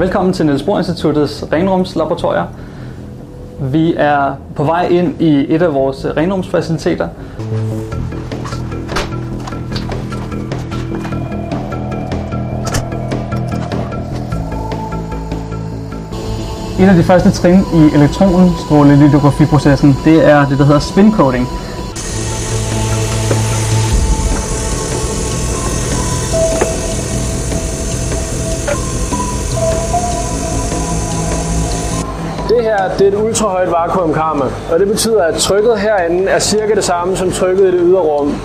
Velkommen til Niels Bohr Instituttets renrumslaboratorier. Vi er på vej ind i et af vores renrumsfaciliteter. Et af de første trin i elektronstrålelitografiprocessen, det er det, der hedder spin Det her det er et ultrahøjt vakuumkammer, og det betyder, at trykket herinde er cirka det samme som trykket i det ydre rum.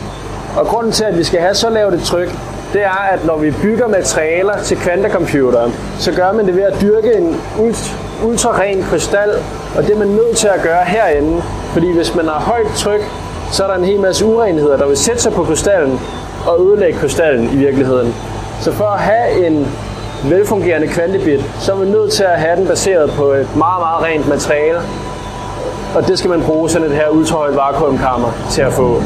Og grunden til, at vi skal have så lavt et tryk, det er, at når vi bygger materialer til kvantecomputere, så gør man det ved at dyrke en ult- ultraren krystal, og det er man nødt til at gøre herinde, fordi hvis man har højt tryk, så er der en hel masse urenheder, der vil sætte sig på krystallen og ødelægge krystallen i virkeligheden. Så for at have en velfungerende kvantebit, så er man nødt til at have den baseret på et meget, meget rent materiale. Og det skal man bruge sådan et her ultrahøjt vakuumkammer til at få.